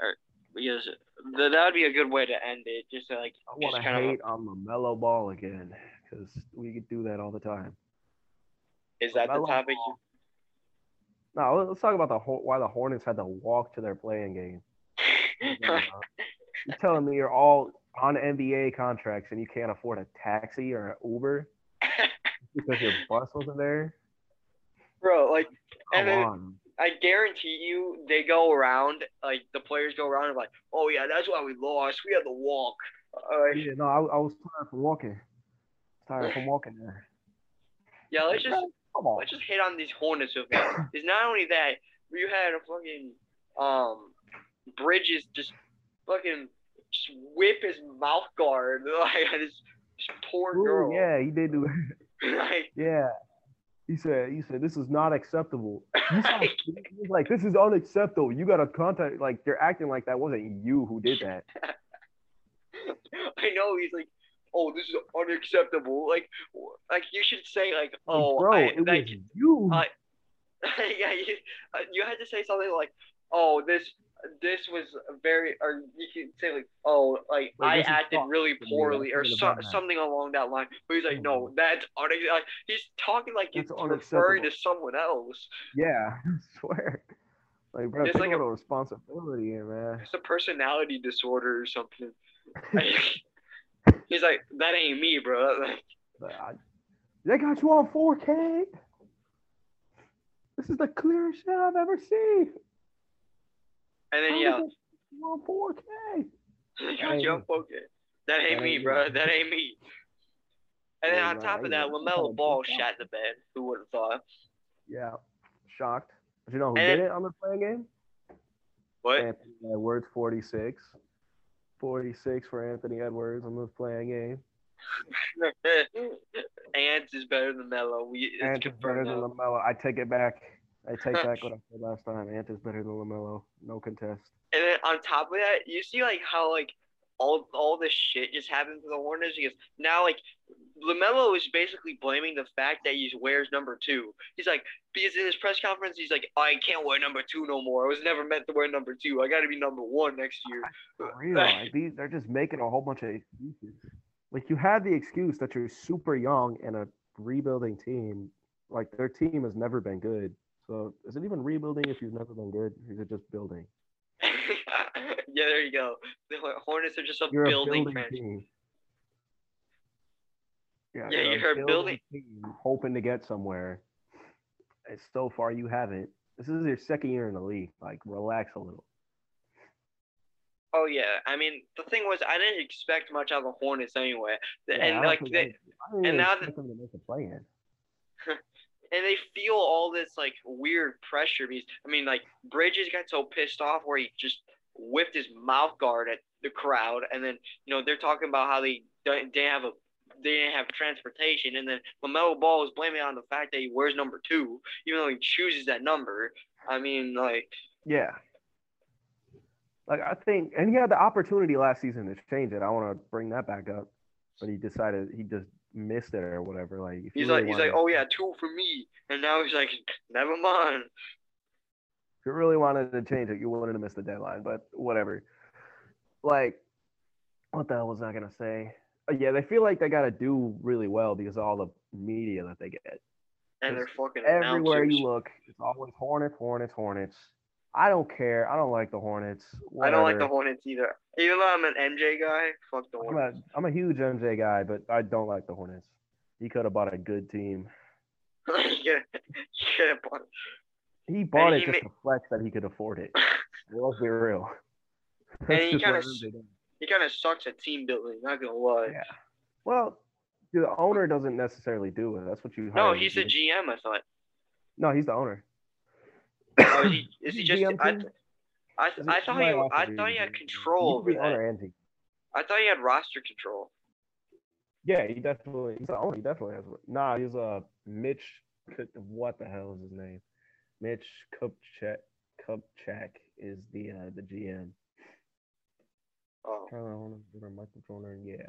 or because th- that would be a good way to end it, just to like, I want to kind of hate on LaMelo Ball again because we could do that all the time. is that the topic? Ball- No, let- let's talk about the why the Hornets had to walk to their play-in game. You're telling me you're all on NBA contracts and you can't afford a taxi or an Uber because your bus wasn't there? Bro, like, Come And then- on. I guarantee you, they go around, like the players go around and like, oh yeah, that's why we lost. We had to walk. Uh, Yeah, no, I, I was tired from walking. Tired from walking there. yeah, let's just Come on. let's just hit on these Hornets fast. It's not only that you had a fucking um Bridges just fucking just whip his mouth guard like this, this poor Ooh, girl. yeah, he did do like, Yeah. He said, he said, this is not acceptable. Was like, this is unacceptable. You got to contact, like, you're acting like that wasn't you who did that. I know he's like, oh, this is unacceptable. Like, like you should say like, oh, Bro, I, it like, was you. I- yeah, you, uh, you had to say something like, "Oh, this this was very," or you could say like, "Oh, like, Like, I acted really poorly," or so, have done that. something along that line. But he's like, "No, Mhm. that's unac- like, He's talking like he's referring to someone else. yeah, I swear. Like, bro, It's like a a- responsibility man. It's a personality disorder or something. he's like, "That ain't me, bro." Like, they got you on 4K. This is the clearest shit I've ever seen. and then yeah, they got you on 4K. They got you up, okay. That ain't me, bro. That ain't me. And then on top of that, LaMelo Ball shot the bed. Who would have thought? Yeah, shocked. But you know who And- did it on the play-in game? What? Anthony Edwards, 46. 46 for Anthony Edwards on the play-in game. Ants is better than Melo. We it's Ant is better than. LaMelo. I take it back. I take back what I said last time. Ant is better than LaMelo. No contest. And then on top of that, you see like how like all all this shit just happened to the Hornets because now like LaMelo is basically blaming the fact that he wears number two. He's like because in his press conference he's like I can't wear number two no more. I was never meant to wear number two. I got to be number one next year. For real. Like, these, they're just making a whole bunch of excuses. Like, you had the excuse that you're super young and a rebuilding team. Like, their team has never been good. So, is it even rebuilding if you've never been good? Is it just building? yeah, there you go. The Hornets are just a You're building, a building team. Yeah, Yeah, you're a building- team hoping to get somewhere. It's so far you haven't. This is your second year in the league. Like, relax a little. Oh yeah, I mean the thing was I didn't expect much out of the Hornets anyway, Yeah, and like they and now expect them to make a play in. and they feel all this like weird pressure because I mean like Bridges got so pissed off where he just whipped his mouth guard at the crowd, and then you know they're talking about how they didn't have a they didn't have transportation, and then LaMelo Ball is blaming on the fact that he wears number two, even though he chooses that number. I mean like Yeah. Like I think, and he had the opportunity last season to change it. I want to bring that back up, but he decided he just missed it or whatever. Like if he's really like he's like oh yeah two for me, and now he's like never mind. If you really wanted to change it, you wouldn't have missed the deadline. But whatever. Like, what the hell was I gonna say? Uh, yeah, they feel like they gotta do really well because of all the media that they get. And they're fucking Everywhere announcers. you look, it's always Hornets, Hornets, Hornets. I don't care. I don't like the Hornets. I don't like the Hornets either. Even though I'm an MJ guy, fuck the I'm Hornets. a, I'm a huge MJ guy, but I don't like the Hornets. He could have bought a good team. yeah, but He bought And it he just ma- to flex that he could afford it. Let's be real. And he kinda what s- MJ does. he kind of sucks at team building. Not gonna lie. Yeah. Well, the owner doesn't necessarily do it. That's what you. No, he's the. GM. I thought. No, he's the owner. Oh, is he, is he just? GM I? I, I thought he, I thought he had control over owner that. and GM. I thought he had roster control. Yeah, he definitely. He's the owner. He definitely has. Nah, he's uh Mitch. What the hell is his name? Mitch Kupchak. Kupchak is the uh, the GM. Oh, Jordan, Michael Jordan, yeah.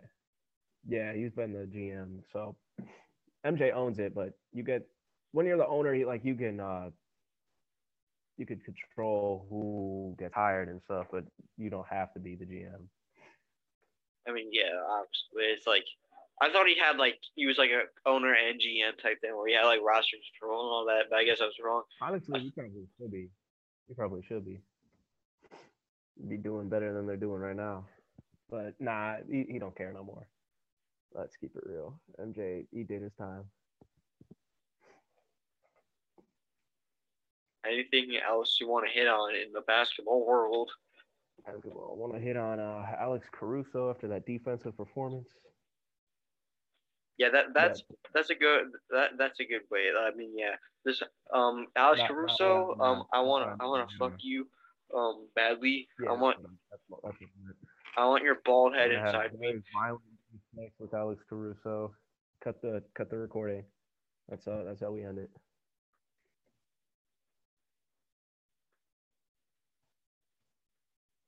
Yeah, he's been the GM. So MJ owns it, but you get when you're the owner, you like you can uh you could control who gets hired and stuff, but you don't have to be the GM. I mean, yeah, obviously, it's like I thought he had like he was like a owner and GM type thing where he had like roster control and all that. But I guess I was wrong. Honestly, you probably should be. You probably should be. Be doing better than they're doing right now. But nah, he, he don't care no more. Let's keep it real. MJ, he did his time. Anything else you want to hit on in the basketball world? Basketball. I want to hit on uh, Alex Caruso after that defensive performance. Yeah, that that's that's a good that that's a good way. I mean, yeah, this um Alex Not- not Caruso, um, not- I wanna I wanna fuck you, um, badly. Yeah, I want that's that's what it meant. I want your bald head have inside me. with Alex Caruso. Cut the cut the recording. That's how that's how we end it.